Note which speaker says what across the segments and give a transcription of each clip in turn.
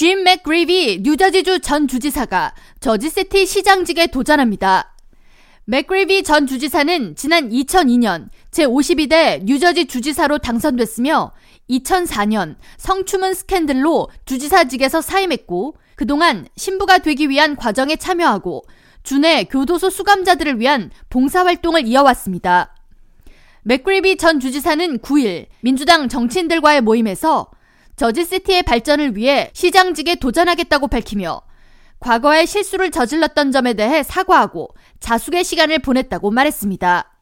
Speaker 1: 짐 맥그리비 뉴저지주 전 주지사가 저지시티 시장직에 도전합니다. 맥그리비 전 주지사는 지난 2002년 제52대 뉴저지 주지사로 당선됐으며 2004년 성추문 스캔들로 주지사직에서 사임했고 그동안 신부가 되기 위한 과정에 참여하고 주내 교도소 수감자들을 위한 봉사활동을 이어왔습니다. 맥그리비 전 주지사는 9일 민주당 정치인들과의 모임에서 저지시티의 발전을 위해 시장직에 도전하겠다고 밝히며 과거에 실수를 저질렀던 점에 대해 사과하고 자숙의 시간을 보냈다고 말했습니다.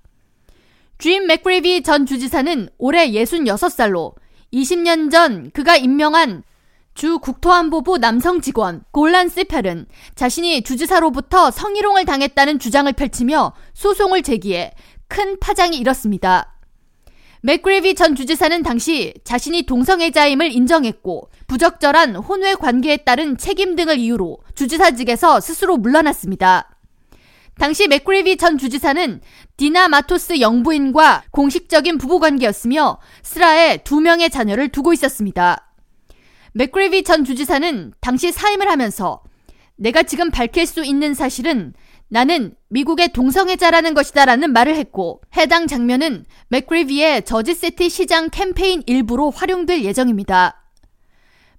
Speaker 1: 주임 맥그리비 전 주지사는 올해 66살로 20년 전 그가 임명한 주 국토안보부 남성 직원 골란 스펠은 자신이 주지사로부터 성희롱을 당했다는 주장을 펼치며 소송을 제기해 큰 파장이 일었습니다. 맥그레비 전 주지사는 당시 자신이 동성애자임을 인정했고 부적절한 혼외 관계에 따른 책임 등을 이유로 주지사직에서 스스로 물러났습니다. 당시 맥그레비 전 주지사는 디나 마토스 영부인과 공식적인 부부관계였으며 슬하에 두 명의 자녀를 두고 있었습니다. 맥그레비 전 주지사는 당시 사임을 하면서 내가 지금 밝힐 수 있는 사실은 나는 미국의 동성애자라는 것이다 라는 말을 했고 해당 장면은 맥그리비의 저지시티 시장 캠페인 일부로 활용될 예정입니다.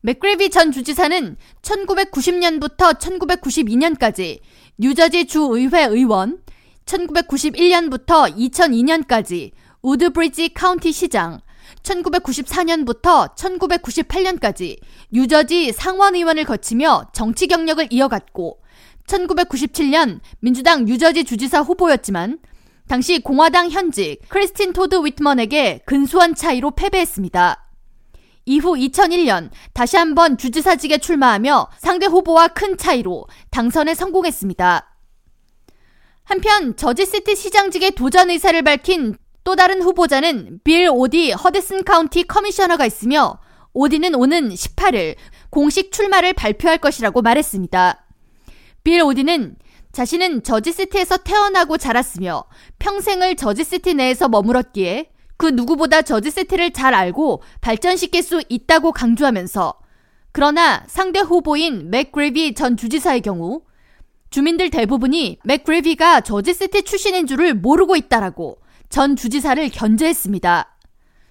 Speaker 1: 맥그리비 전 주지사는 1990년부터 1992년까지 뉴저지 주의회 의원, 1991년부터 2002년까지 우드브리지 카운티 시장, 1994년부터 1998년까지 뉴저지 상원의원을 거치며 정치 경력을 이어갔고 1997년 민주당 뉴저지 주지사 후보였지만 당시 공화당 현직 크리스틴 토드 위트먼에게 근소한 차이로 패배했습니다. 이후 2001년 다시 한번 주지사직에 출마하며 상대 후보와 큰 차이로 당선에 성공했습니다. 한편 저지시티 시장직의 도전 의사를 밝힌 또 다른 후보자는 빌 오디 허드슨 카운티 commissioner가 있으며 오디는 오는 18일 공식 출마를 발표할 것이라고 말했습니다. 빌 오디는 자신은 저지시티에서 태어나고 자랐으며 평생을 저지시티 내에서 머물었기에 그 누구보다 저지시티를 잘 알고 발전시킬 수 있다고 강조하면서 그러나 상대 후보인 맥그레비 전 주지사의 경우 주민들 대부분이 맥그레비가 저지시티 출신인 줄을 모르고 있다라고 전 주지사를 견제했습니다.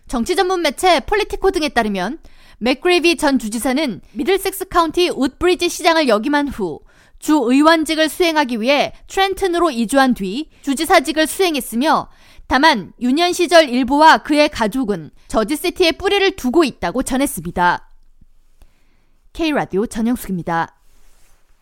Speaker 1: 정치 전문 매체 폴리티코 등에 따르면 맥그레비 전 주지사는 미들섹스 카운티 우드브리지 시장을 역임한 후 주의원직을 수행하기 위해 트렌튼으로 이주한 뒤 주지사직을 수행했으며 다만 유년 시절 일부와 그의 가족은 저지시티에 뿌리를 두고 있다고 전했습니다. K라디오 전영숙입니다.